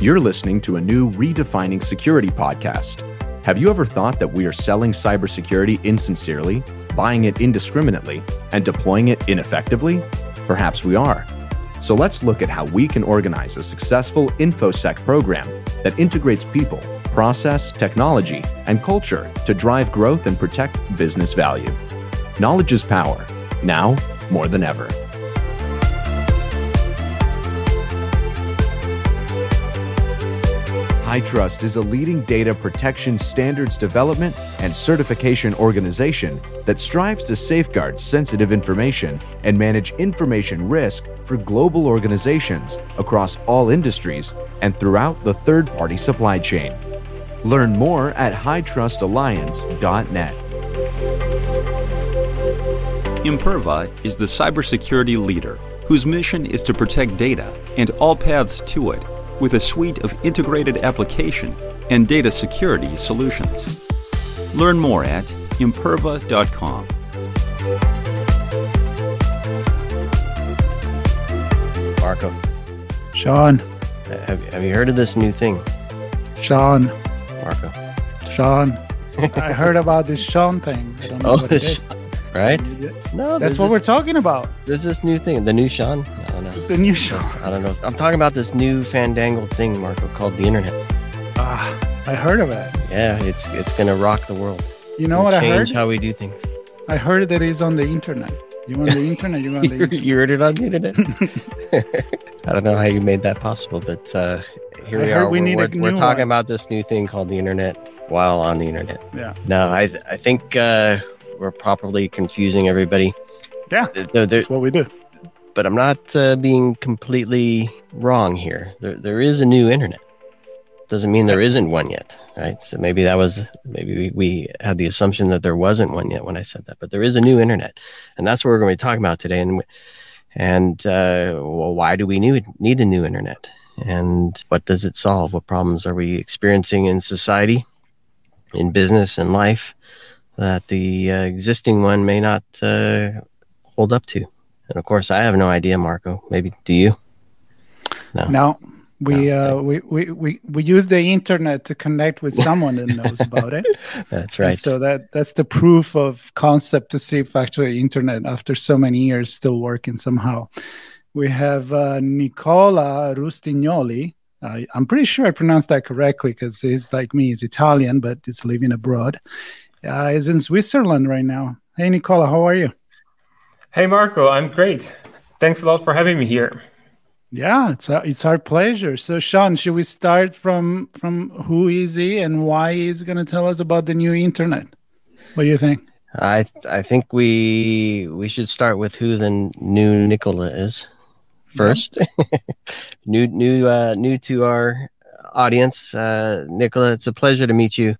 You're listening to a new Redefining Security podcast. Have you ever thought that we are selling cybersecurity insincerely, buying it indiscriminately, and deploying it ineffectively? Perhaps we are. So let's look at how we can organize a successful InfoSec program that integrates people, process, technology, and culture to drive growth and protect business value. Knowledge is power, now more than ever. HITRUST is a leading data protection standards development and certification organization that strives to safeguard sensitive information and manage information risk for global organizations across all industries and throughout the third party supply chain. Learn more at hitrustalliance.net. Imperva is the cybersecurity leader whose mission is to protect data and all paths to it with a suite of integrated application and data security solutions. Learn more at imperva.com. Marco, Sean, have, have you heard of this new thing, Sean, Marco? Sean. I heard about this Sean thing. I don't know Oh, what it this, is. right? No, That's what we're talking about. There's this new thing, the new Sean. Don't new Sean. I don't know. I'm talking about this new fandangled thing, Marco, called the internet. Ah, I heard of it. Yeah, it's it's gonna rock the world. You know what I heard? change how we do things. I heard that it's on the internet. You on the internet? You on the internet? you heard it on the internet. I don't know how you made that possible, but uh, here I we are. we we're need we're, we're talking one. about this new thing called the internet while on the internet. Yeah. No, I I think uh, we're properly confusing everybody. Yeah. There- there- That's what we do. But I'm not uh, being completely wrong here. There, there is a new internet. Doesn't mean there isn't one yet, right? So maybe that was maybe we, had the assumption that there wasn't one yet when I said that, but there is a new internet, and that's what we're going to be talking about today. And and uh, well, why do we need need a new internet? And what does it solve? What problems are we experiencing in society, in business, in life that the uh, existing one may not uh, hold up to? And of course, I have no idea, Marco. Maybe do you? No. Now we No, uh we, we we we use the internet to connect with someone that knows about it. That's And right. so that that's the proof of concept to see if actually internet after so many years still working somehow. We have uh, Nicola Rustignoli. Uh, I'm pretty sure I pronounced that correctly because he's like me, he's Italian, but he's living abroad. Uh, he's in Switzerland right now. Hey, Nicola, how are you? Hey Marco, I'm great. Thanks a lot for having me here. Yeah, it's our, it's our pleasure. So, Sean, should we start from from who is he and why he's going to tell us about the new internet? What do you think? I I think we we should start with who the new Nicola is first. new new uh, new to our audience, uh, Nicola. It's a pleasure to meet you.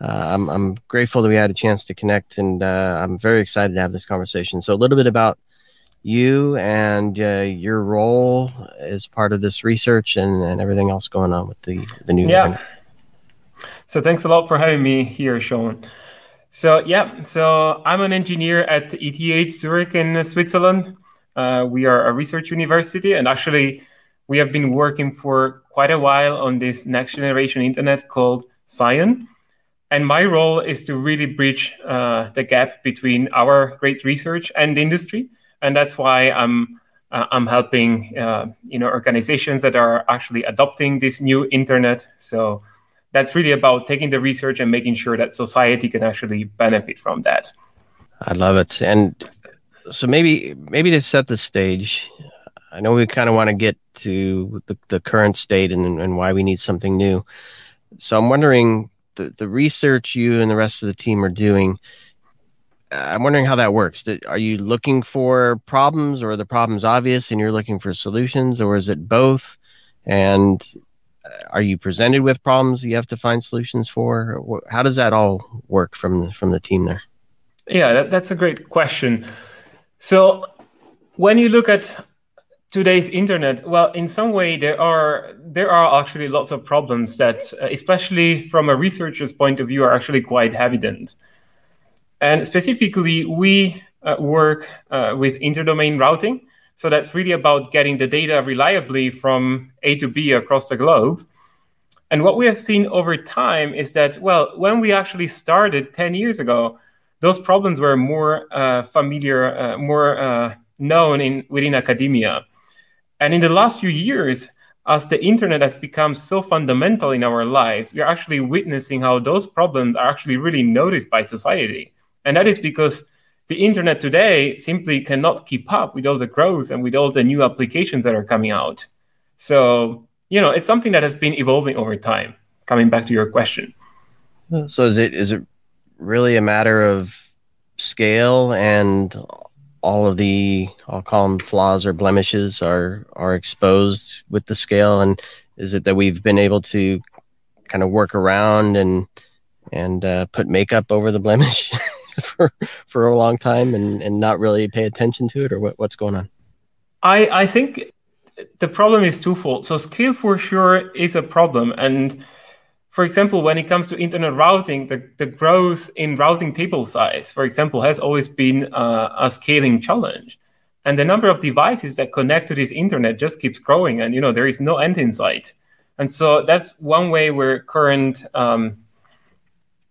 Uh, I'm I'm grateful that we had a chance to connect, and uh, I'm very excited to have this conversation. So a little bit about you and uh, your role as part of this research and, and everything else going on with the the new. Yeah. So thanks a lot for having me here, Sean. So yeah, so I'm an engineer at ETH Zurich in Switzerland. Uh, we are a research university, and actually, we have been working for quite a while on this next generation internet called Scion. And my role is to really bridge uh, the gap between our great research and industry, and that's why I'm uh, I'm helping uh, you know organizations that are actually adopting this new internet. So that's really about taking the research and making sure that society can actually benefit from that. I love it. And so maybe maybe to set the stage, I know we kind of want to get to the, the current state and, and why we need something new. So I'm wondering the, the research you and the rest of the team are doing. uh, I'm wondering how that works. Are you looking for problems, or are the problems obvious and you're looking for solutions, or is it both? And are you presented with problems you have to find solutions for? How does that all work from from the team there? Yeah, that, that's a great question. So when you look at today's internet, well, in some way there are there are actually lots of problems that, uh, especially from a researcher's point of view, are actually quite evident. And specifically, we uh, work uh, with interdomain routing. So that's really about getting the data reliably from A to B across the globe. And what we have seen over time is that, well, when we actually started 10 years ago, those problems were more uh, familiar, uh, more uh, known in within academia. And in the last few years, as the internet has become so fundamental in our lives, we're actually witnessing how those problems are actually really noticed by society. And that is because the internet today simply cannot keep up with all the growth and with all the new applications that are coming out. So, you know, it's something that has been evolving over time. Coming back to your question. So is it is it really a matter of scale and all of the I'll call them flaws or blemishes are are exposed with the scale and is it that we've been able to kind of work around and and uh, put makeup over the blemish for for a long time and and not really pay attention to it or what, what's going on? I I think the problem is twofold. So scale for sure is a problem and for example, when it comes to internet routing, the, the growth in routing table size, for example, has always been uh, a scaling challenge. And the number of devices that connect to this internet just keeps growing, and you know there is no end in sight. And so that's one way where current um,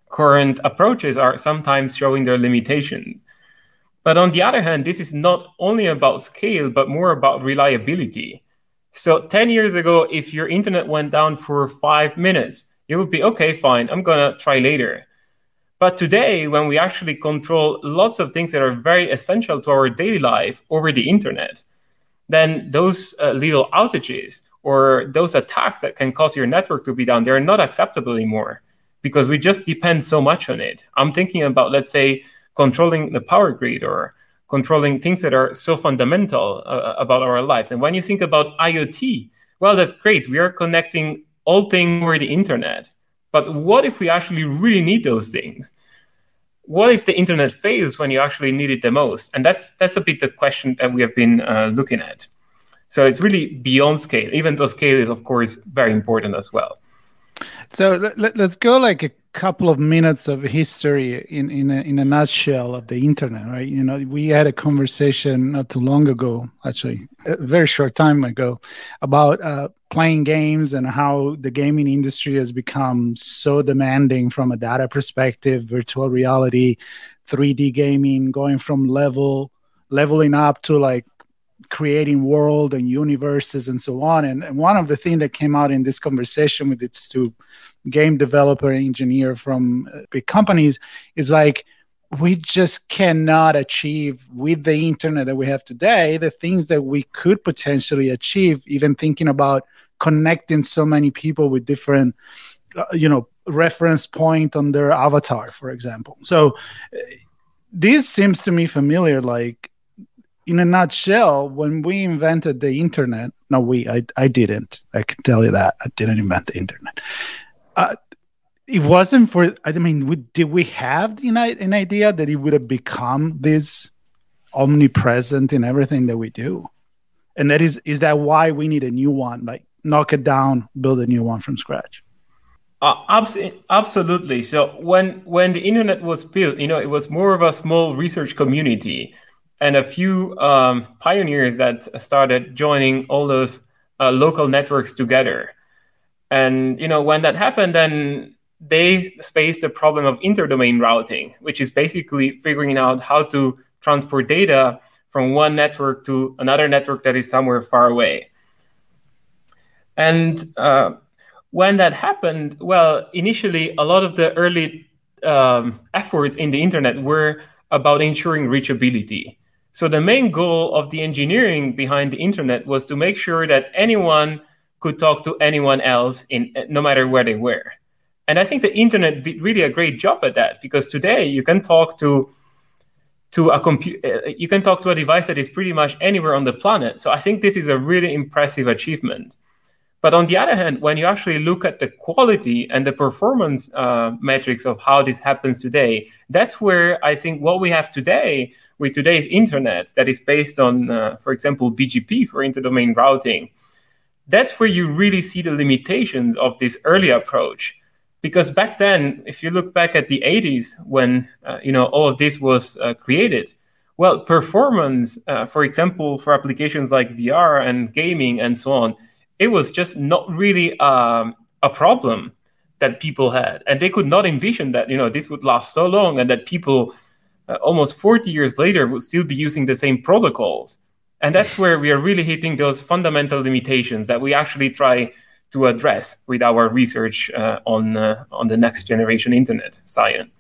current approaches are sometimes showing their limitations. But on the other hand, this is not only about scale, but more about reliability. So 10 years ago, if your internet went down for five minutes, you would be okay, fine, I'm gonna try later. But today, when we actually control lots of things that are very essential to our daily life over the internet, then those uh, little outages or those attacks that can cause your network to be down, they're not acceptable anymore because we just depend so much on it. I'm thinking about, let's say, controlling the power grid or controlling things that are so fundamental uh, about our lives. And when you think about IoT, well, that's great. We are connecting all things over the internet. But what if we actually really need those things? What if the internet fails when you actually need it the most? And that's that's a bit the question that we have been uh, looking at. So it's really beyond scale, even though scale is of course very important as well. So let, us go like a couple of minutes of history in in a, in a nutshell of the internet, right? You know, we had a conversation not too long ago, actually, a very short time ago, about uh, playing games and how the gaming industry has become so demanding from a data perspective, virtual reality, 3D gaming, going from level leveling up to like creating world and universes and so on. And, and one of the things that came out in this conversation with its two game developer engineer from uh, big companies is like we just cannot achieve with the internet that we have today the things that we could potentially achieve even thinking about connecting so many people with different uh, you know reference point on their avatar for example so uh, this seems to me familiar like in a nutshell, when we invented the internet, no, we, I, I didn't. I can tell you that I didn't invent the internet. Uh, it wasn't for. I mean, we, did we have the, an idea that it would have become this omnipresent in everything that we do? And that is, is that why we need a new one? Like knock it down, build a new one from scratch. Uh, abs- absolutely. So when when the internet was built, you know, it was more of a small research community and a few um, pioneers that started joining all those uh, local networks together. And you know, when that happened, then they faced the problem of interdomain routing, which is basically figuring out how to transport data from one network to another network that is somewhere far away. And uh, when that happened, well, initially, a lot of the early um, efforts in the internet were about ensuring reachability. So the main goal of the engineering behind the internet was to make sure that anyone could talk to anyone else in no matter where they were. And I think the internet did really a great job at that because today you can talk to to a computer you can talk to a device that is pretty much anywhere on the planet. So I think this is a really impressive achievement. But on the other hand, when you actually look at the quality and the performance uh, metrics of how this happens today, that's where I think what we have today with today's internet that is based on, uh, for example, BGP for interdomain routing, that's where you really see the limitations of this early approach. Because back then, if you look back at the 80s when uh, you know all of this was uh, created, well, performance, uh, for example, for applications like VR and gaming and so on, it was just not really um, a problem that people had, and they could not envision that you know this would last so long and that people uh, almost 40 years later would still be using the same protocols. And that's where we are really hitting those fundamental limitations that we actually try to address with our research uh, on uh, on the next generation internet, Scion.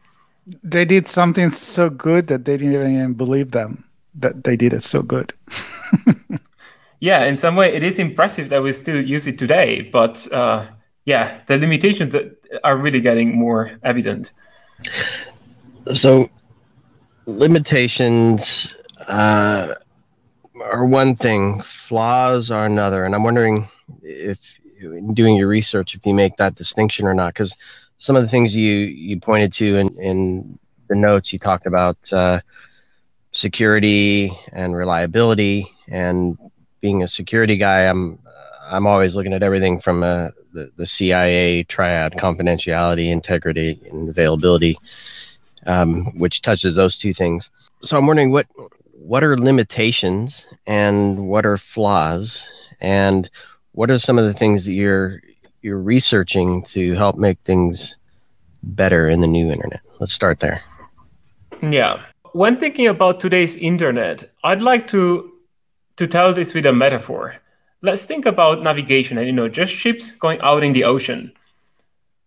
They did something so good that they didn't even believe them that they did it so good. yeah, in some way, it is impressive that we still use it today. But uh, yeah, the limitations are really getting more evident. So, limitations uh, are one thing, flaws are another. And I'm wondering if, in doing your research, if you make that distinction or not, because some of the things you you pointed to in, in the notes, you talked about uh, security and reliability and being a security guy, I'm I'm always looking at everything from uh, the the CIA triad: confidentiality, integrity, and availability, um, which touches those two things. So I'm wondering what what are limitations and what are flaws, and what are some of the things that you're you're researching to help make things better in the new internet? Let's start there. Yeah. When thinking about today's internet, I'd like to to tell this with a metaphor, let's think about navigation and you know just ships going out in the ocean.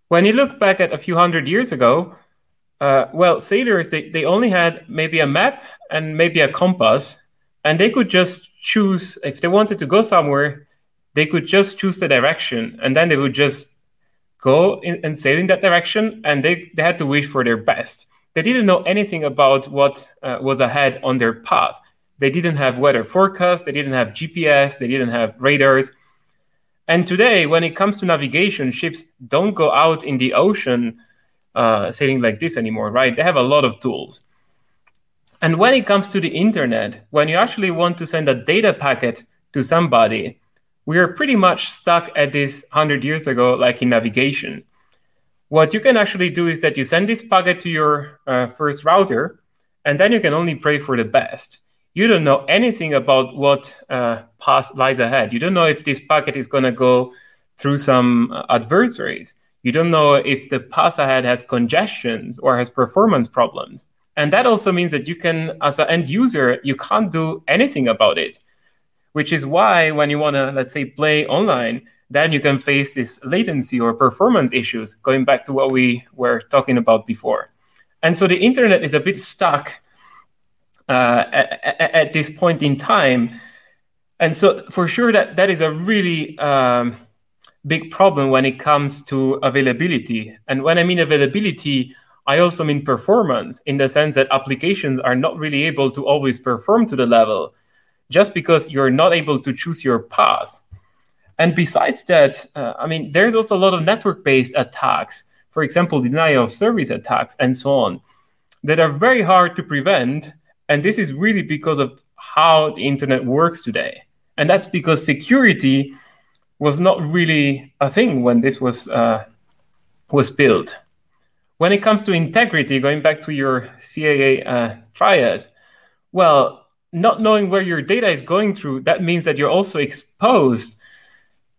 When you look back at a few hundred years ago, uh, well, sailors they, they only had maybe a map and maybe a compass, and they could just choose if they wanted to go somewhere, they could just choose the direction, and then they would just go in, and sail in that direction, and they, they had to wish for their best. They didn't know anything about what uh, was ahead on their path. They didn't have weather forecasts, they didn't have GPS, they didn't have radars. And today, when it comes to navigation, ships don't go out in the ocean uh, sailing like this anymore, right? They have a lot of tools. And when it comes to the internet, when you actually want to send a data packet to somebody, we are pretty much stuck at this 100 years ago, like in navigation. What you can actually do is that you send this packet to your uh, first router, and then you can only pray for the best you don't know anything about what uh, path lies ahead. You don't know if this packet is going to go through some uh, adversaries. You don't know if the path ahead has congestions or has performance problems. And that also means that you can, as an end user, you can't do anything about it. Which is why when you want to, let's say, play online, then you can face this latency or performance issues, going back to what we were talking about before. And so the internet is a bit stuck uh, at, at, this point in time. And so, for sure, that that is a really um, big problem when it comes to availability. And when I mean availability, I also mean performance in the sense that applications are not really able to always perform to the level just because you're not able to choose your path. And besides that, uh, I mean, there's also a lot of network based attacks, for example, denial of service attacks and so on, that are very hard to prevent and this is really because of how the internet works today. And that's because security was not really a thing when this was uh, was built. When it comes to integrity, going back to your CIA uh, triad, well, not knowing where your data is going through, that means that you're also exposed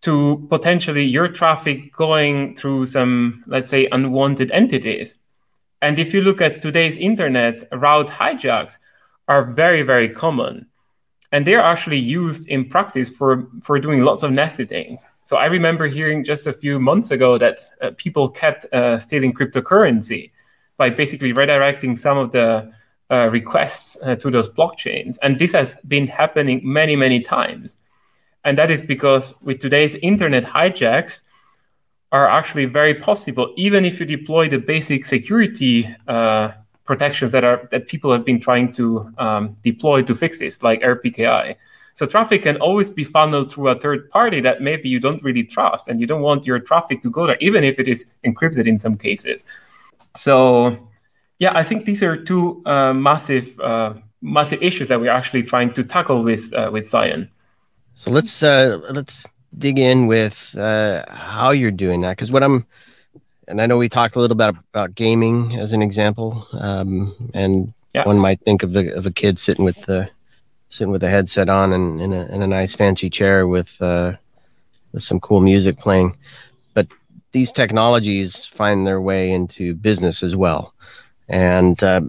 to potentially your traffic going through some, let's say, unwanted entities. And if you look at today's internet route hijacks, are very, very common. And they're actually used in practice for, for doing lots of nasty things. So I remember hearing just a few months ago that uh, people kept uh, stealing cryptocurrency by basically redirecting some of the uh, requests uh, to those blockchains. And this has been happening many, many times. And that is because with today's internet hijacks, are actually very possible, even if you deploy the basic security uh, protections that are that people have been trying to um, deploy to fix this, like RPKI. So traffic can always be funneled through a third party that maybe you don't really trust and you don't want your traffic to go there, even if it is encrypted in some cases. So yeah, I think these are two uh, massive uh, massive issues that we're actually trying to tackle with uh, with Scion. So let's uh, let's dig in with uh, how you're doing that because what I'm and I know we talked a little bit about gaming as an example, um, and yeah. one might think of, the, of a kid sitting with the sitting with a headset on and in a, in a nice fancy chair with uh, with some cool music playing. But these technologies find their way into business as well, and uh,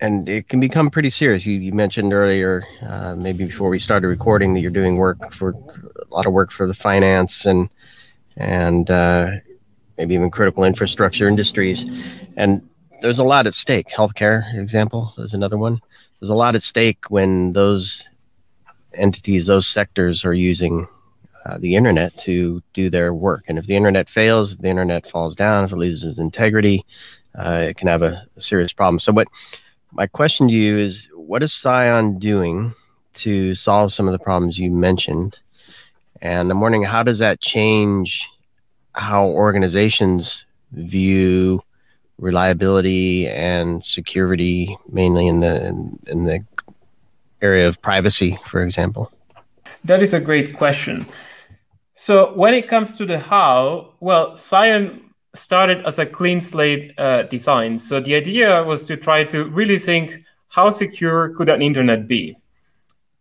and it can become pretty serious. You, you mentioned earlier, uh, maybe before we started recording, that you're doing work for a lot of work for the finance and and uh, maybe even critical infrastructure industries. And there's a lot at stake. Healthcare, example, is another one. There's a lot at stake when those entities, those sectors are using uh, the internet to do their work. And if the internet fails, if the internet falls down, if it loses integrity, uh, it can have a, a, serious problem. So, what my question to you is, what is Scion doing to solve some of the problems you mentioned? And I'm wondering, how does that change how organizations view reliability and security, mainly in the in, the area of privacy, for example? That is a great question. So when it comes to the how, well, Scion started as a clean slate uh, design. So the idea was to try to really think how secure could an internet be?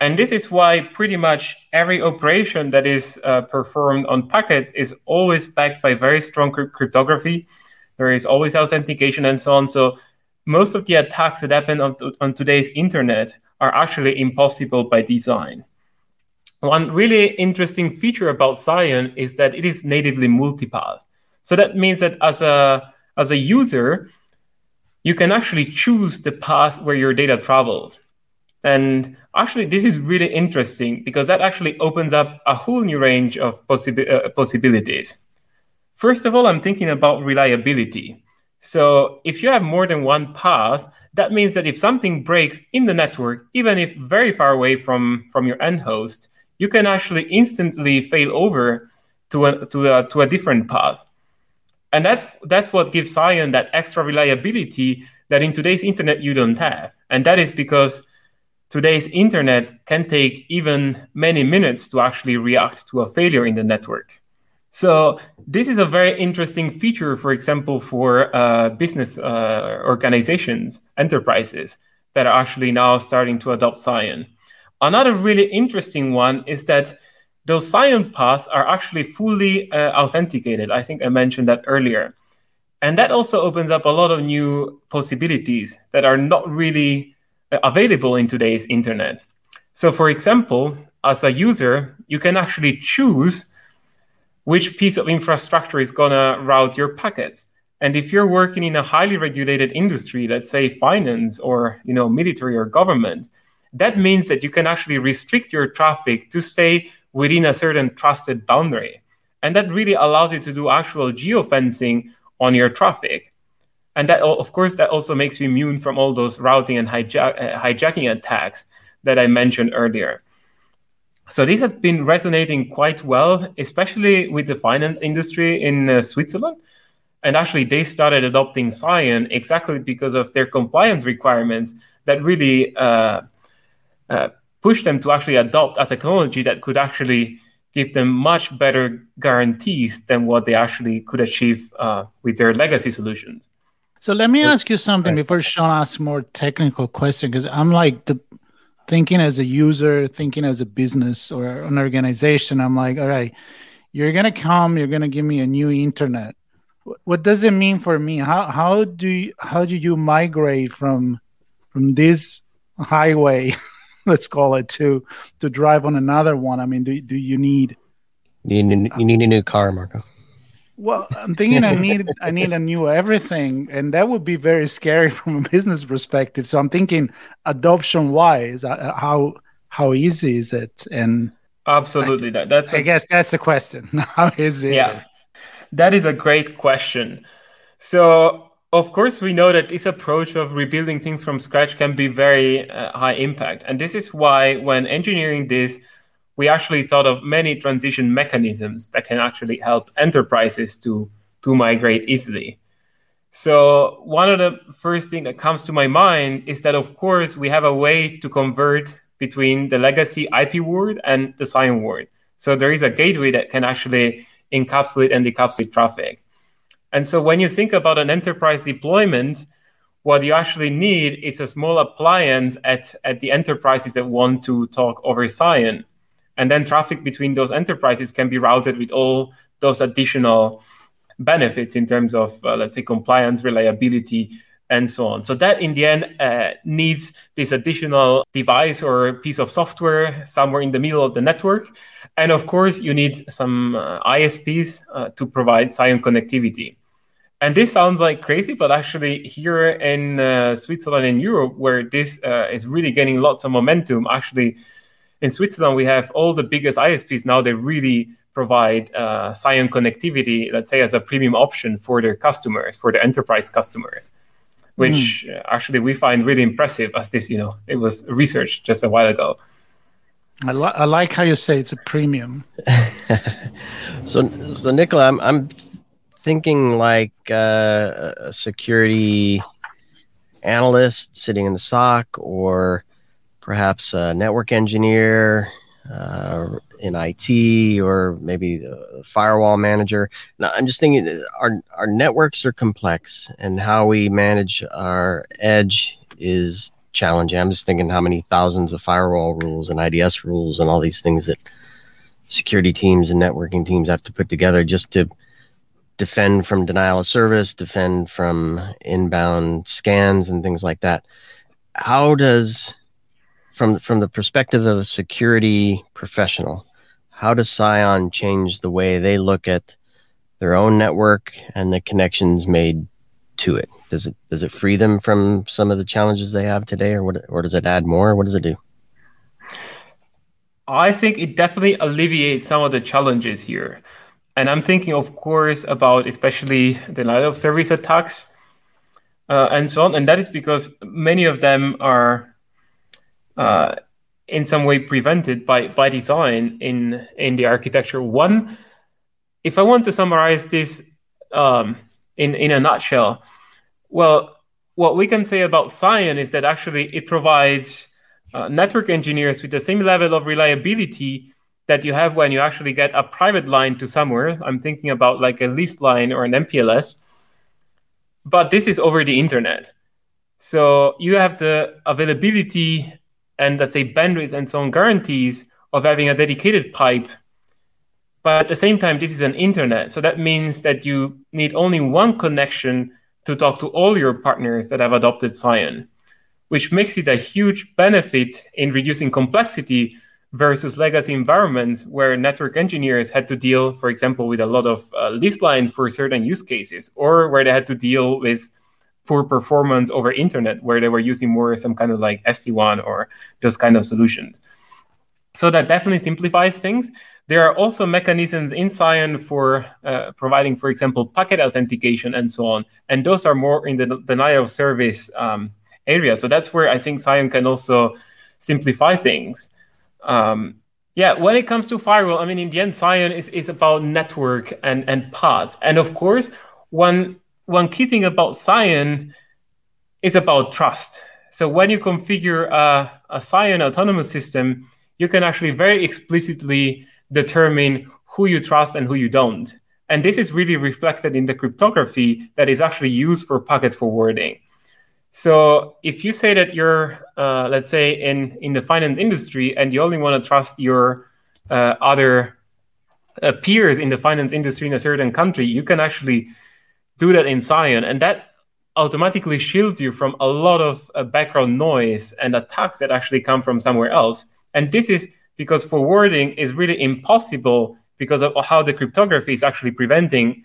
And this is why pretty much every operation that is uh, performed on packets is always backed by very strong cryptography. There is always authentication and so on. So most of the attacks that happen on, on today's internet are actually impossible by design. One really interesting feature about Scion is that it is natively multipath. So that means that as a as a user, you can actually choose the path where your data travels. And actually, this is really interesting because that actually opens up a whole new range of possi- uh, possibilities. First of all, I'm thinking about reliability. So if you have more than one path, that means that if something breaks in the network, even if very far away from, from your end host, you can actually instantly fail over to a, to a, to a different path. And that's, that's what gives Scion that extra reliability that in today's internet you don't have. And that is because today's internet can take even many minutes to actually react to a failure in the network. So this is a very interesting feature, for example, for uh, business uh, organizations, enterprises that are actually now starting to adopt Scion. Another really interesting one is that those Scion paths are actually fully uh, authenticated. I think I mentioned that earlier. And that also opens up a lot of new possibilities that are not really available in today's internet. So, for example, as a user, you can actually choose which piece of infrastructure is going to route your packets. And if you're working in a highly regulated industry, let's say finance or you know military or government, that means that you can actually restrict your traffic to stay within a certain trusted boundary. And that really allows you to do actual geofencing on your traffic and that of course that also makes you immune from all those routing and hijack, uh, hijacking attacks that i mentioned earlier so this has been resonating quite well especially with the finance industry in uh, switzerland and actually they started adopting Scion exactly because of their compliance requirements that really uh, uh, pushed them to actually adopt a technology that could actually give them much better guarantees than what they actually could achieve uh, with their legacy solutions. So let me ask you something before Sean asks more technical question because I'm like the thinking as a user, thinking as a business or an organization. I'm like, all right, you're gonna come, you're gonna give me a new internet. What does it mean for me? How how do you, how do you migrate from from this highway, let's call it, to to drive on another one? I mean, do do you need you need, you need a new car, Marco? Well, I'm thinking I need I need a new everything, and that would be very scary from a business perspective. So I'm thinking adoption wise, uh, how how easy is it? And absolutely, I, that that's I guess that's the question. how is it? Yeah, that is a great question. So of course, we know that this approach of rebuilding things from scratch can be very uh, high impact. And this is why, when engineering this, we actually thought of many transition mechanisms that can actually help enterprises to, to migrate easily. So, one of the first thing that comes to my mind is that, of course, we have a way to convert between the legacy IP world and the Scion world. So, there is a gateway that can actually encapsulate and decapsulate traffic. And so when you think about an enterprise deployment, what you actually need is a small appliance at, at the enterprises that want to talk over Scion. And then traffic between those enterprises can be routed with all those additional benefits in terms of, uh, let's say, compliance, reliability, and so on. So that in the end uh, needs this additional device or piece of software somewhere in the middle of the network. And of course, you need some uh, ISPs uh, to provide Scion connectivity. And this sounds like crazy, but actually, here in uh, Switzerland and Europe, where this uh, is really gaining lots of momentum, actually, in Switzerland, we have all the biggest ISPs now. They really provide uh, Scion connectivity, let's say, as a premium option for their customers, for their enterprise customers, which mm. actually we find really impressive. As this, you know, it was researched just a while ago. I, li- I like how you say it's a premium. so, so Nicola, I'm, I'm thinking like uh, a security analyst sitting in the SOC, or perhaps a network engineer uh, in IT, or maybe a firewall manager. Now, I'm just thinking our our networks are complex, and how we manage our edge is challenging. I'm just thinking how many thousands of firewall rules and IDS rules and all these things that security teams and networking teams have to put together just to defend from denial of service, defend from inbound scans and things like that. How does from from the perspective of a security professional, how does Scion change the way they look at their own network and the connections made to it? Does it does it free them from some of the challenges they have today, or what, or does it add more? What does it do? I think it definitely alleviates some of the challenges here. And I'm thinking, of course, about especially the denial of service attacks uh, and so on. And that is because many of them are uh, in some way prevented by, by design in, in the architecture. One, if I want to summarize this um, in, in a nutshell, well, what we can say about Scion is that actually it provides uh, network engineers with the same level of reliability that you have when you actually get a private line to somewhere. I'm thinking about like a leased line or an MPLS. But this is over the internet. So you have the availability and let's say bandwidth and so on guarantees of having a dedicated pipe. But at the same time, this is an internet. So that means that you need only one connection to talk to all your partners that have adopted Scion, which makes it a huge benefit in reducing complexity versus legacy environments where network engineers had to deal, for example, with a lot of uh, lines for certain use cases, or where they had to deal with poor performance over internet, where they were using more some kind of like SD-WAN or those kind of solutions. So that definitely simplifies things. There are also mechanisms in Scion for uh, providing, for example, packet authentication and so on. And those are more in the denial of service um, area. So that's where I think Scion can also simplify things. Um, yeah, when it comes to firewall, I mean, in the end, Scion is, is about network and, and pods. And of course, one, one key thing about Scion is about trust. So when you configure a, a Scion autonomous system, you can actually very explicitly determine who you trust and who you don't. And this is really reflected in the cryptography that is actually used for packet forwarding. So if you say that you're, uh, let's say, in in the finance industry, and you only want to trust your uh, other uh, peers in the finance industry in a certain country, you can actually do that in Scion, and that automatically shields you from a lot of uh, background noise and attacks that actually come from somewhere else. And this is because forwarding is really impossible because of how the cryptography is actually preventing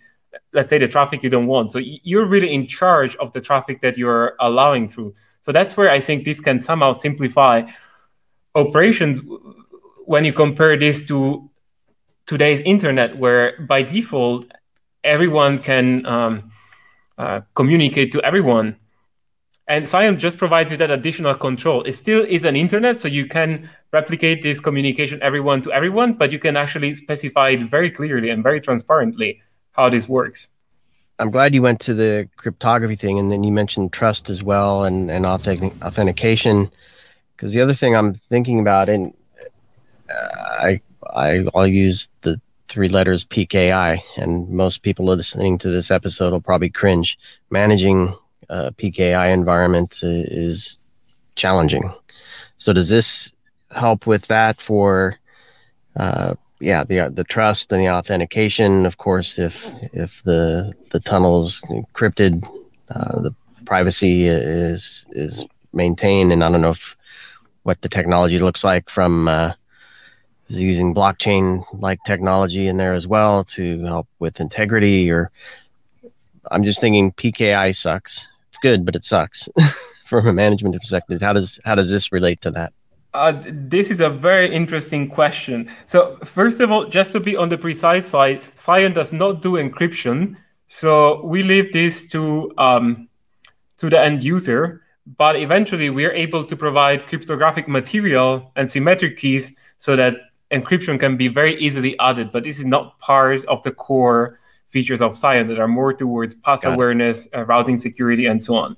let's say the traffic you don't want so you're really in charge of the traffic that you're allowing through so that's where i think this can somehow simplify operations when you compare this to today's internet where by default everyone can um, uh, communicate to everyone. And Scion just provides you that additional control. It still is an internet, so you can replicate this communication everyone to everyone, but you can actually specify it very clearly and very transparently how this works. I'm glad you went to the cryptography thing, and then you mentioned trust as well and and authentic, authentication. Because the other thing I'm thinking about, and uh, I I I'll use the three letters PKI, and most people listening to this episode will probably cringe. Managing a PKI environment is challenging. So does this help with that for? Uh, yeah, the the trust and the authentication. Of course, if if the the tunnel's encrypted, uh, the privacy is is maintained, and I don't know if what the technology looks like from uh, using blockchain like technology in there as well to help with integrity. Or I'm just thinking PKI sucks. It's good, but it sucks from a management perspective. How does how does this relate to that? Uh, this is a very interesting question. So, first of all, just to be on the precise side, Scion does not do encryption. So we leave this to um, to the end user. But eventually, we are able to provide cryptographic material and symmetric keys so that encryption can be very easily added. But this is not part of the core features of Scion that are more towards path Got awareness, uh, routing security, and so on.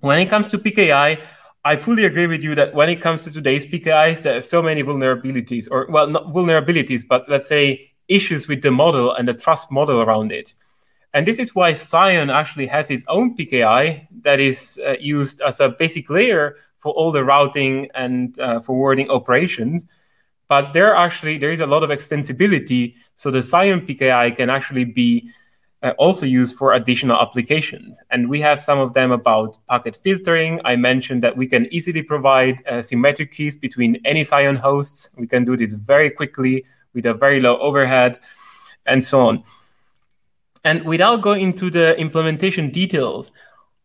When it comes to PKI, I fully agree with you that when it comes to today's PKIs, there are so many vulnerabilities, or well, not vulnerabilities, but let's say issues with the model and the trust model around it. And this is why Scion actually has its own PKI that is uh, used as a basic layer for all the routing and uh, forwarding operations. But there actually there is a lot of extensibility, so the Scion PKI can actually be uh, also used for additional applications. And we have some of them about packet filtering. I mentioned that we can easily provide uh, symmetric keys between any Scion hosts. We can do this very quickly with a very low overhead and so on. And without going into the implementation details,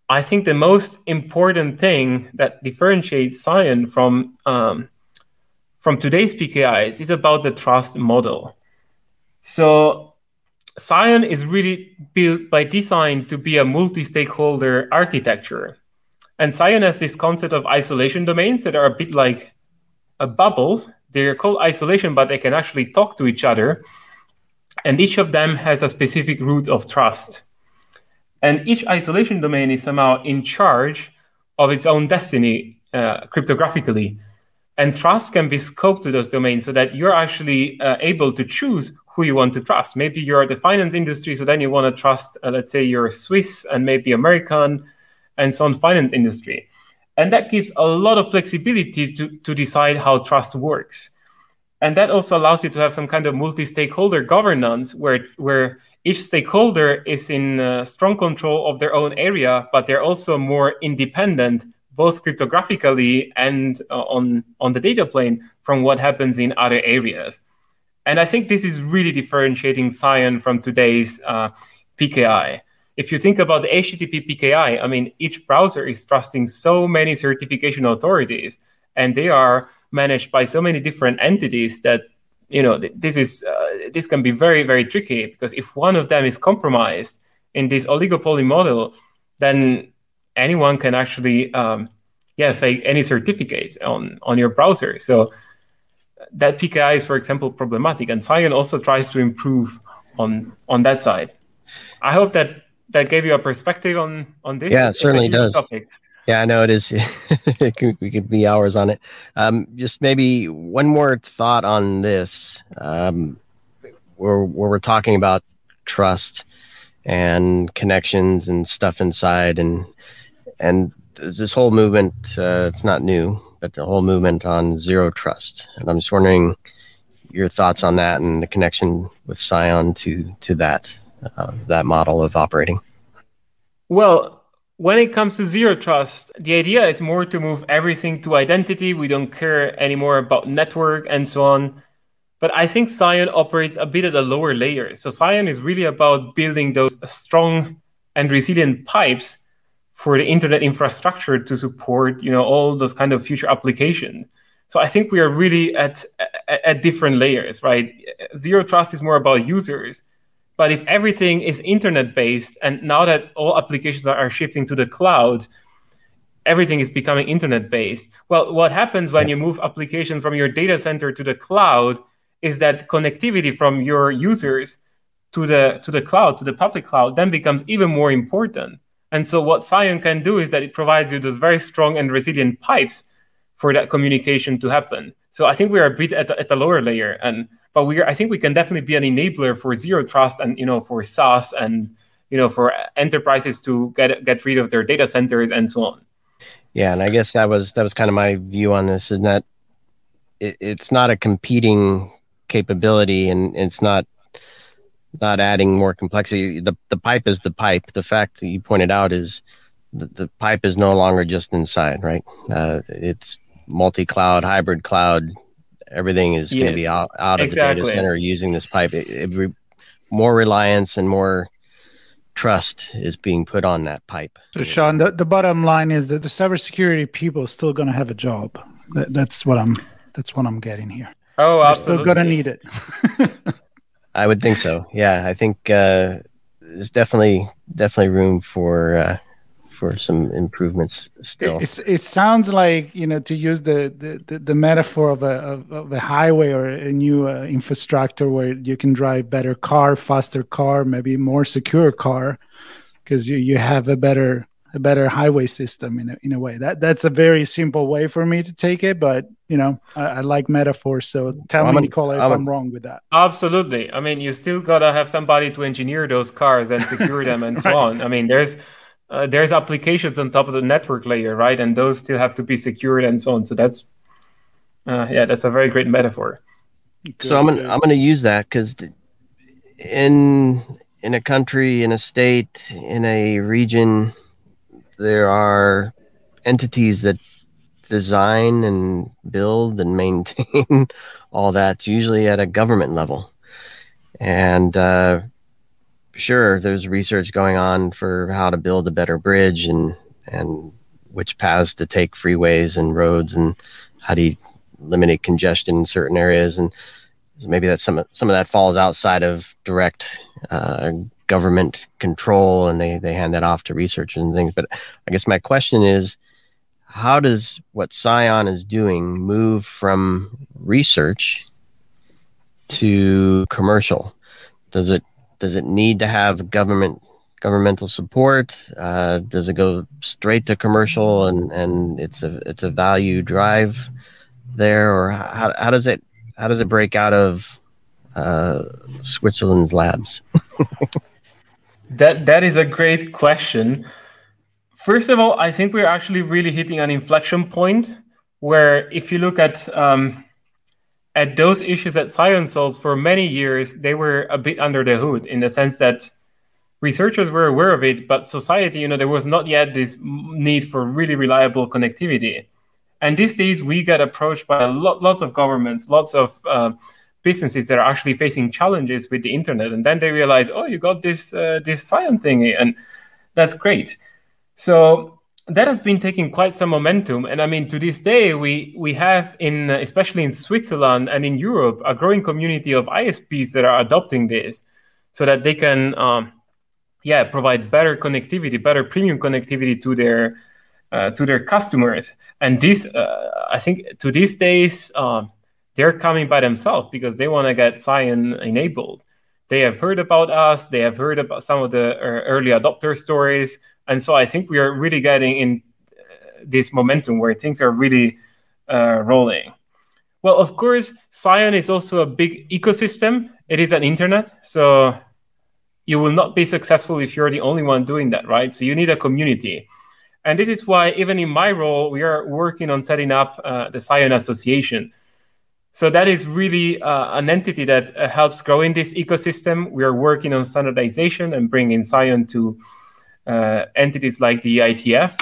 I think the most important thing that differentiates Scion from um, from today's PKIs is about the trust model. So Scion is really built by design to be a multi-stakeholder architecture. And Scion has this concept of isolation domains that are a bit like a bubble. They're called isolation, but they can actually talk to each other. And each of them has a specific root of trust. And each isolation domain is somehow in charge of its own destiny uh, cryptographically. And trust can be scoped to those domains so that you're actually uh, able to choose who you want to trust. Maybe you're the finance industry, so then you want to trust, uh, let's say, you're Swiss and maybe American and so on, finance industry. And that gives a lot of flexibility to, to decide how trust works. And that also allows you to have some kind of multi-stakeholder governance where, where each stakeholder is in uh, strong control of their own area, but they're also more independent, both cryptographically and uh, on, on the data plane from what happens in other areas. And I think this is really differentiating Scion from today's uh, PKI. If you think about the HTTP PKI, I mean, each browser is trusting so many certification authorities, and they are managed by so many different entities that you know this is uh, this can be very very tricky because if one of them is compromised in this oligopoly model, then anyone can actually um, yeah fake any certificate on on your browser. So that PKI is, for example, problematic, and Scion also tries to improve on on that side. I hope that that gave you a perspective on on this. Yeah, it certainly does. Topic. Yeah, I know it is. we could be hours on it. Um, just maybe one more thought on this. Um, where, where we're talking about trust and connections and stuff inside, and and this whole movement. Uh, it's not new but the whole movement on zero trust. And I'm just wondering your thoughts on that and the connection with Scion to to that uh, that model of operating. Well, when it comes to zero trust, the idea is more to move everything to identity. We don't care anymore about network and so on. But I think Scion operates a bit at a lower layer. So Scion is really about building those strong and resilient pipes for the internet infrastructure to support you know all those kind of future applications so i think we are really at, at, at different layers right zero trust is more about users But if everything is internet based, and now that all applications are, shifting to the cloud, everything is becoming internet based. Well, what happens when you move application from your data center to the cloud is that connectivity from your users to the to the cloud, to the public cloud, then becomes even more important. And so what Scion can do is that it provides you those very strong and resilient pipes for that communication to happen. So I think we are a bit at the, at the lower layer, and but we are, I think we can definitely be an enabler for zero trust and you know for SaaS and you know for enterprises to get get rid of their data centers and so on. Yeah, and I guess that was that was kind of my view on this, and that it, it's not a competing capability, and it's not not adding more complexity. The the pipe is the pipe. The fact that you pointed out is the, the pipe is no longer just inside, right? Uh, it's multi-cloud, hybrid cloud. Everything is yes. going to be out, out of exactly. the data center using this pipe. It, it re, more reliance and more trust is being put on that pipe. So, Sean, the, the bottom line is that the cybersecurity people are still going to have a job. That, that's what I'm. That's what I'm getting here. Oh, They're absolutely. still going to need it. I would think so. Yeah, I think uh, there's definitely definitely room for uh, for some improvements still. It's, it sounds like you know to use the the, the metaphor of a of, of, a highway or a new uh, infrastructure where you can drive better car, faster car, maybe more secure car, because you you have a better a better highway system in a, in a way. That that's a very simple way for me to take it, but you know, I, I like metaphors. So tell well, me, Nicola, if I'm, I'm, wrong with that. Absolutely. I mean, you still gotta have somebody to engineer those cars and secure them and so on. I mean, there's uh, there's applications on top of the network layer, right? And those still have to be secured and so on. So that's uh, yeah, that's a very great metaphor. Good, so I'm gonna I'm gonna use that because in in a country, in a state, in a region there are entities that design and build and maintain all that's usually at a government level. And uh, sure, there's research going on for how to build a better bridge and and which paths to take freeways and roads and how do you eliminate congestion in certain areas and maybe that some some of that falls outside of direct uh, government control and they, they hand that off to researchers and things. But I guess my question is how does what Scion is doing move from research to commercial? Does it does it need to have government governmental support? Uh, does it go straight to commercial and, and it's a it's a value drive there, or how, how does it how does it break out of uh, Switzerland's labs? That that is a great question. First of all, I think we're actually really hitting an inflection point where, if you look at um, at those issues that Scion solves for many years, they were a bit under the hood in the sense that researchers were aware of it, but society, you know, there was not yet this need for really reliable connectivity. And these days, we get approached by a lot, lots of governments, lots of uh, businesses that are actually facing challenges with the internet, and then they realize, oh, you got this uh, this Scion thingy, and that's great. So that has been taking quite some momentum, and I mean, to this day, we we have in especially in Switzerland and in Europe a growing community of ISPs that are adopting this, so that they can, um, yeah, provide better connectivity, better premium connectivity to their uh, to their customers. And this, uh, I think, to these days. Um, they're coming by themselves because they want to get Scion enabled. They have heard about us. They have heard about some of the uh, early adopter stories, and so I think we are really getting in uh, this momentum where things are really uh, rolling. Well, of course, Scion is also a big ecosystem. It is an internet, so you will not be successful if you're the only one doing that, right? So you need a community. And this is why, even in my role, we are working on setting up uh, the Scion Association, so that is really uh, an entity that uh, helps grow in this ecosystem. We are working on standardization and bringing Scion to uh, entities like the IETF.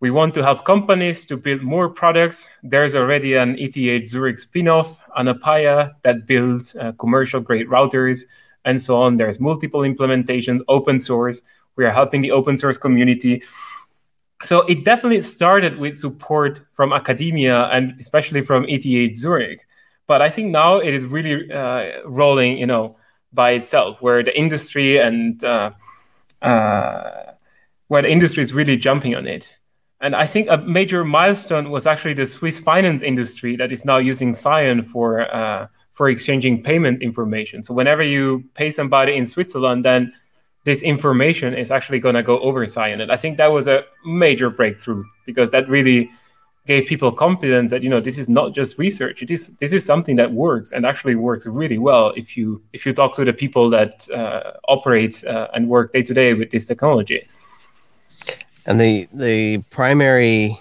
We want to help companies to build more products. There's already an ETH Zurich spin-off, Anapaya, that builds uh, commercial-grade routers and so on. There's multiple implementations, open source. We are helping the open source community so it definitely started with support from academia and especially from ETH Zurich. But I think now it is really uh, rolling, you know, by itself, where the industry and uh, uh, where the industry is really jumping on it. And I think a major milestone was actually the Swiss finance industry that is now using Scion for uh, for exchanging payment information. So whenever you pay somebody in Switzerland, then this information is actually going to go over Scion. And I think that was a major breakthrough because that really gave people confidence that you know this is not just research it is this is something that works and actually works really well if you if you talk to the people that uh, operate uh, and work day to day with this technology and the the primary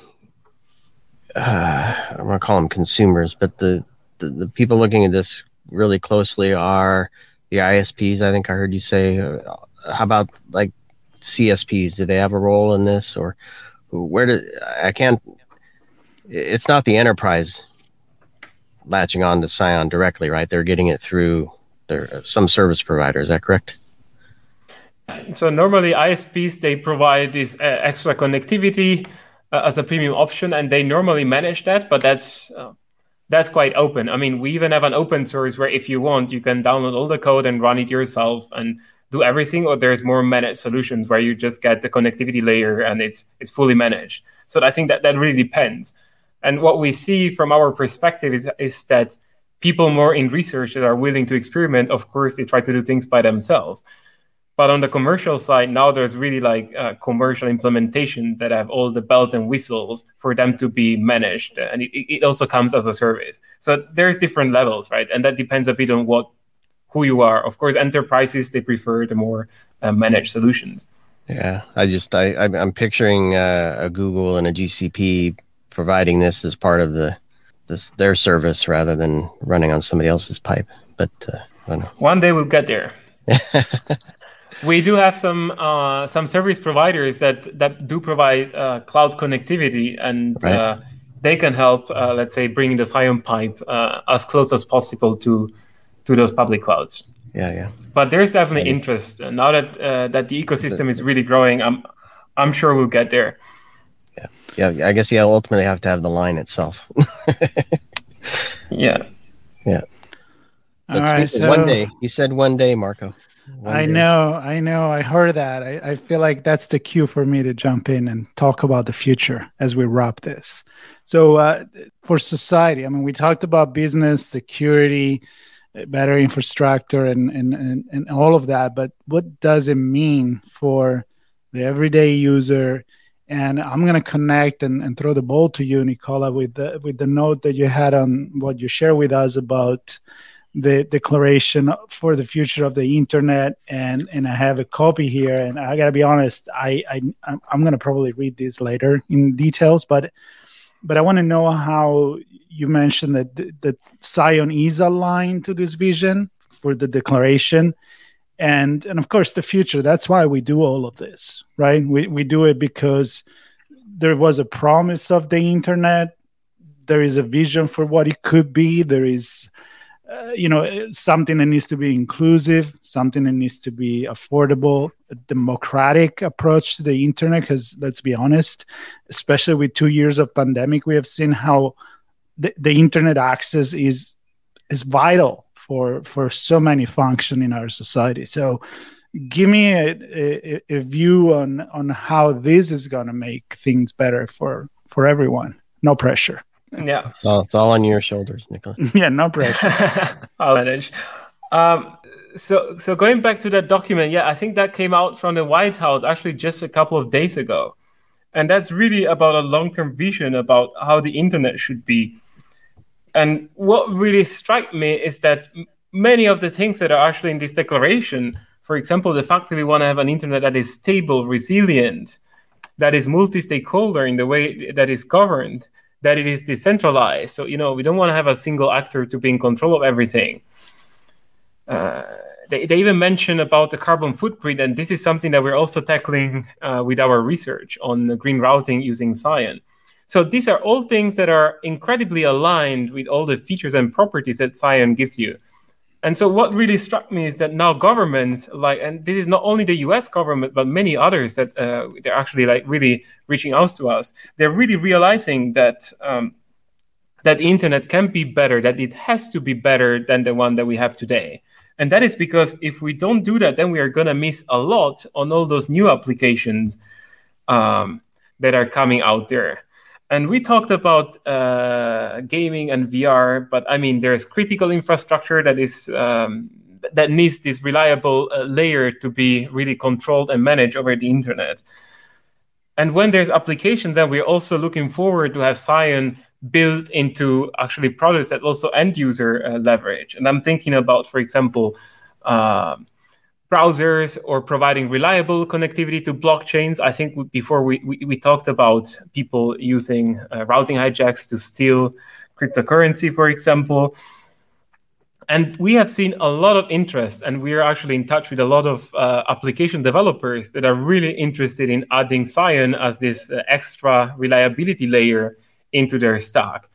uh, i'm going to call them consumers but the, the, the people looking at this really closely are the isps i think i heard you say uh, how about like csps do they have a role in this or where do i can't it's not the enterprise latching on to Scion directly, right? They're getting it through their some service provider. Is that correct? So normally ISPs they provide this uh, extra connectivity uh, as a premium option, and they normally manage that. But that's uh, that's quite open. I mean, we even have an open source where if you want, you can download all the code and run it yourself and do everything. Or there's more managed solutions where you just get the connectivity layer and it's it's fully managed. So I think that that really depends. And what we see from our perspective is, is that people more in research that are willing to experiment, of course, they try to do things by themselves. But on the commercial side, now there's really like uh, commercial implementations that have all the bells and whistles for them to be managed. And it, it also comes as a service. So there's different levels, right? And that depends a bit on what who you are. Of course, enterprises, they prefer the more uh, managed solutions. Yeah, I just I I'm picturing uh, a Google and a GCP providing this as part of the this their service rather than running on somebody else's pipe. But uh, one day we'll get there. we do have some uh, some service providers that that do provide uh, cloud connectivity, and right. Uh, they can help, uh, let's say, bring the Scion pipe uh, as close as possible to to those public clouds. Yeah, yeah. But there's definitely interest now that that the ecosystem is really growing. I'm I'm sure we'll get there yeah, I guess you ultimately have to have the line itself. yeah. Yeah. All right, so one day. You said one day, Marco. One I day. know, I know. I heard that. I, I feel like that's the cue for me to jump in and talk about the future as we wrap this. So, uh, for society, I mean, we talked about business, security, better infrastructure, and, and, and, and all of that. But what does it mean for the everyday user? And I'm going to connect and, and throw the ball to you, Nicola, with the, with the note that you had on what you share with us about the declaration for the future of the internet and and i have a copy here and i gotta be honest i, I i'm gonna probably read this later in details but but i want to know how you mentioned that that Scion is aligned to this vision for the declaration and and of course the future. That's why we do all of this right? We, we do it because there was a promise of the internet. There is a vision for what it could be. There is uh, you know something that needs to be inclusive something that needs to be affordable democratic approach to the internet because let's be honest especially with two years of pandemic we have seen how the, the internet access is is vital for for so many function in our society. So, give me a, a, a view on on how this is going to make things better for for everyone. No pressure. Yeah, it's all, it's all on your shoulders, Nicola. yeah, no pressure. I'll manage. Um, so so going back to that document, yeah, I think that came out from the White House actually just a couple of days ago, and that's really about a long term vision about how the internet should be and what really struck me is that many of the things that are actually in this declaration, for example, the fact that we want to have an internet that is stable, resilient, that is multi-stakeholder in the way that is governed, that it is decentralized. So you know we don't want to have a single actor to be in control of everything. Uh, they, they even mention about the carbon footprint, and this is something that we're also tackling uh, with our research on green routing using Scion. So these are all things that are incredibly aligned with all the features and properties that Scion gives you. And so what really struck me is that now governments like, and this is not only the U.S. government, but many others that uh, they're actually like really reaching out to us. They're really realizing that um, that the internet can be better, that it has to be better than the one that we have today. And that is because if we don't do that, then we are going to miss a lot on all those new applications um, that are coming out there. And we talked about uh, gaming and VR, but I mean, there's critical infrastructure that is um, that needs this reliable uh, layer to be really controlled and managed over the internet. And when there's applications, then we're also looking forward to have Scion built into actually products that also end user uh, leverage. And I'm thinking about, for example, uh, browsers or providing reliable connectivity to blockchains. I think before we, we, we talked about people using uh, routing hijacks to steal cryptocurrency, for example. And we have seen a lot of interest, and we are actually in touch with a lot of uh, application developers that are really interested in adding Scion as this uh, extra reliability layer into their stack.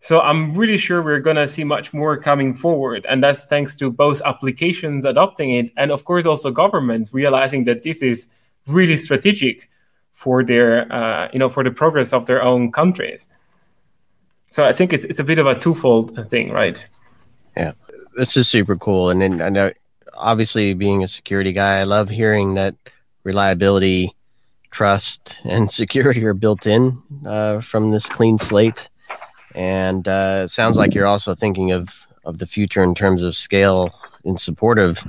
So I'm really sure we're going to see much more coming forward. And that's thanks to both applications adopting it and, of course, also governments realizing that this is really strategic for their, uh, you know, for the progress of their own countries. So I think it's, it's a bit of a twofold thing, right? Yeah, this is super cool. And then I know, obviously, being a security guy, I love hearing that reliability, trust, and security are built in uh, from this clean slate and uh, it sounds like you're also thinking of of the future in terms of scale in support of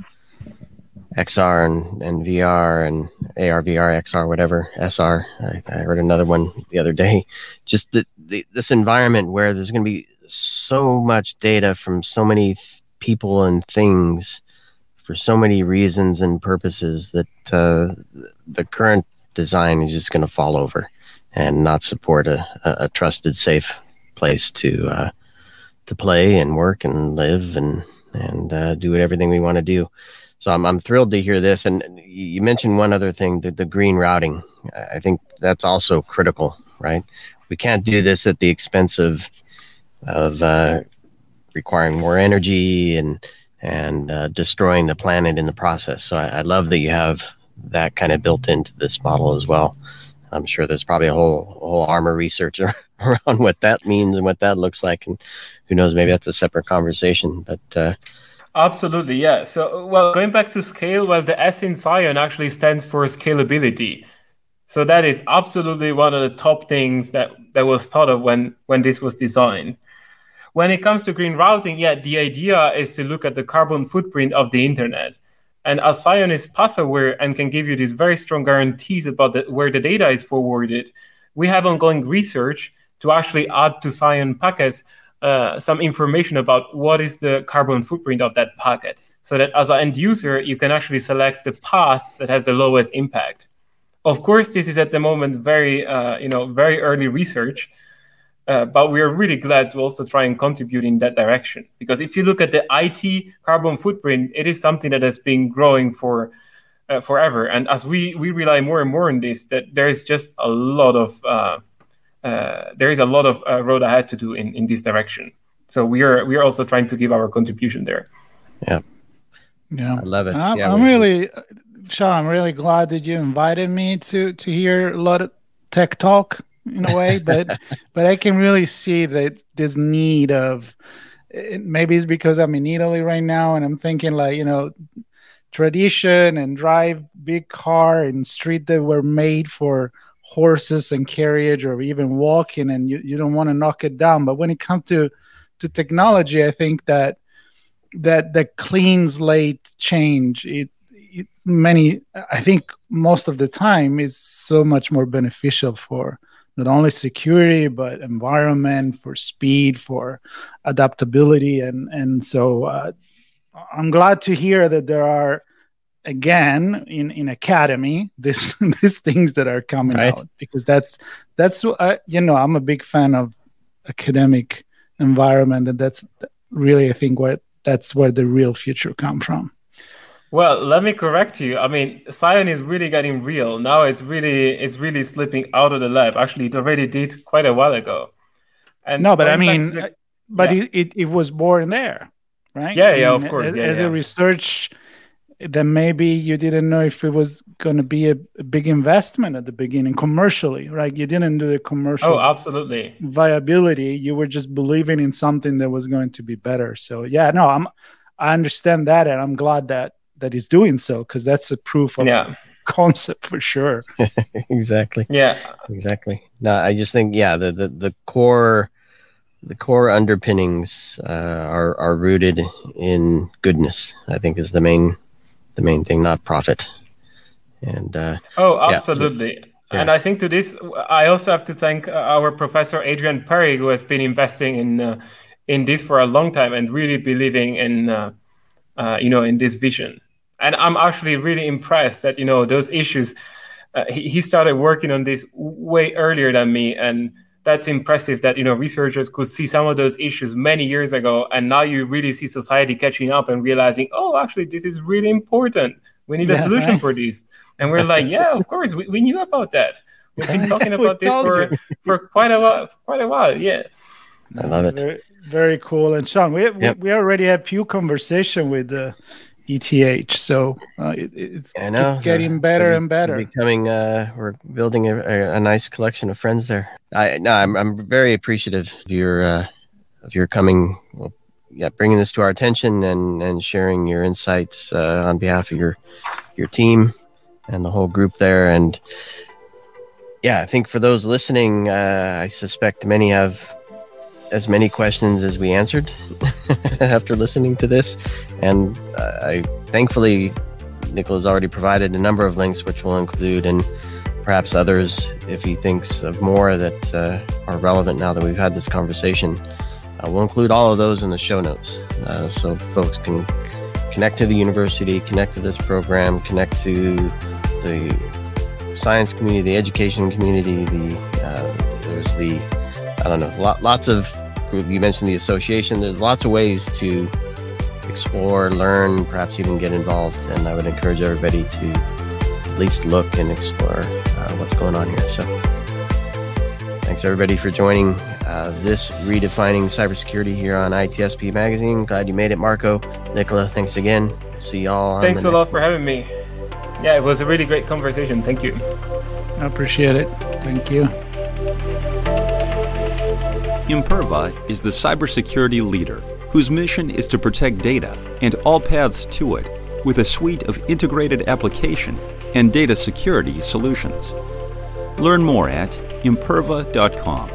XR and, and VR and AR, VR, XR, whatever, SR. I, I heard another one the other day. Just the, the, this environment where there's going to be so much data from so many th- people and things for so many reasons and purposes that uh, the current design is just going to fall over and not support a, a, a trusted, safe place to uh, to play and work and live and and uh, do everything we want to do. So I'm I'm thrilled to hear this. And you mentioned one other thing, the, the green routing. I think that's also critical, right? We can't do this at the expense of of uh, requiring more energy and and uh, destroying the planet in the process. So I, I love that you have that kind of built into this model as well. I'm sure there's probably a whole whole armor research around what that means and what that looks like, and who knows, maybe that's a separate conversation. But uh, absolutely, yeah. So, well, going back to scale, well, the S in Scion actually stands for scalability. So that is absolutely one of the top things that that was thought of when when this was designed. When it comes to green routing, yeah, the idea is to look at the carbon footprint of the internet. And as Scion is path aware and can give you these very strong guarantees about the, where the data is forwarded, we have ongoing research to actually add to Scion packets uh, some information about what is the carbon footprint of that packet, so that as an end user, you can actually select the path that has the lowest impact. Of course, this is at the moment very, uh, you know, very early research, uh, but we are really glad to also try and contribute in that direction. Because if you look at the IT carbon footprint, it is something that has been growing for uh, forever. And as we we rely more and more on this, that there is just a lot of uh, uh there is a lot of uh, road ahead to do in, in this direction. So we are we are also trying to give our contribution there. Yeah, yeah, I love it. I'm, yeah, I'm really, Sean. I'm really glad that you invited me to to hear a lot of tech talk in a way, but but I can really see that this need of maybe it's because I'm in Italy right now and I'm thinking like you know tradition and drive big car and street that were made for horses and carriage or even walking and you, you don't want to knock it down. But when it comes to to technology i think that that the clean slate change. It, it many i think most of the time is so much more beneficial for not only security but environment for speed for adaptability and and so uh, i'm glad to hear that there are again in in academy this these things that are coming right. out because that's that's uh, you know i'm a big fan of academic environment and that's really i think what that's where the real future come from well, let me correct you. I mean, Scion is really getting real. Now it's really it's really slipping out of the lab. Actually, it already did quite a while ago. And no, but I mean, the, uh, but yeah. it, it, it was born there, right? Yeah, yeah, of course. As, yeah, as yeah. a research, then maybe you didn't know if it was going to be a, a, big investment at the beginning commercially, right? You didn't do the commercial. Oh, absolutely. Viability. You were just believing in something that was going to be better. So yeah, no, I'm I understand that, and I'm glad that that he's doing so because that's a proof of Yeah. concept for sure. exactly. Yeah. Exactly. No, I just think yeah, the the, the core the core underpinnings uh, are are rooted in goodness. I think is the main the main thing, not profit. And uh, Oh, absolutely. Yeah. And I think to this, I also have to thank uh, our professor Adrian Perrig, who has been investing in uh, in this for a long time and really believing in uh, uh, you know in this vision. And I'm actually really impressed that you know those issues. Uh, he, he started working on this way earlier than me, and that's impressive that you know researchers could see some of those issues many years ago, and now you really see society catching up and realizing, oh, actually, this is really important. We need a solution right. for this. And we're like, yeah, of course, we, we knew about that. We've been talking about this for, for quite a while. Quite a while, yeah. I love it. Very, very cool. And Sean, we Yep. we, we already had few conversation with the ETH, so uh, it, it's getting better and better. Becoming, uh, we're building a, a, a nice collection of friends there. I no, I'm I'm very appreciative of your uh, of your coming, well, yeah, bringing this to our attention and and sharing your insights uh, on behalf of your your team and the whole group there. And yeah, I think for those listening, uh, I suspect many have as many questions as we answered after listening to this, and uh, I thankfully Nicola's already provided a number of links, which we'll include, and perhaps others if he thinks of more that uh, are relevant now that we've had this conversation. Uh, we'll include all of those in the show notes uh, so folks can connect to the university, connect to this program, connect to the Scion community, the education community. The uh, there's the I don't know, lot, lots of you mentioned the association. There's lots of ways to explore, learn, perhaps even get involved. And I would encourage everybody to at least look and explore uh, what's going on here. So, thanks everybody for joining uh, this redefining cybersecurity here on ITSP Magazine. Glad you made it, Marco. Nicola, thanks again. See y'all. On Thanks a next lot for having me. Yeah, it was a really great conversation. Thank you. I appreciate it. Thank you. Imperva is the cybersecurity leader whose mission is to protect data and all paths to it with a suite of integrated application and data security solutions. Learn more at imperva.com.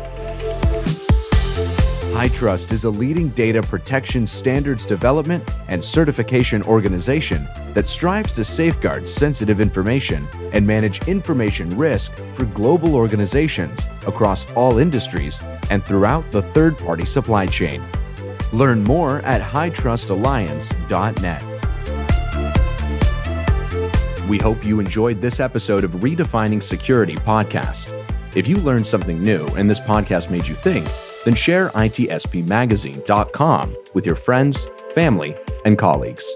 HITRUST is a leading data protection standards development and certification organization that strives to safeguard sensitive information and manage information risk for global organizations across all industries and throughout the third party supply chain. Learn more at hitrustalliance.net. We hope you enjoyed this episode of Redefining Security podcast. If you learned something new and this podcast made you think, then share itspmagazine.com with your friends, family, and colleagues.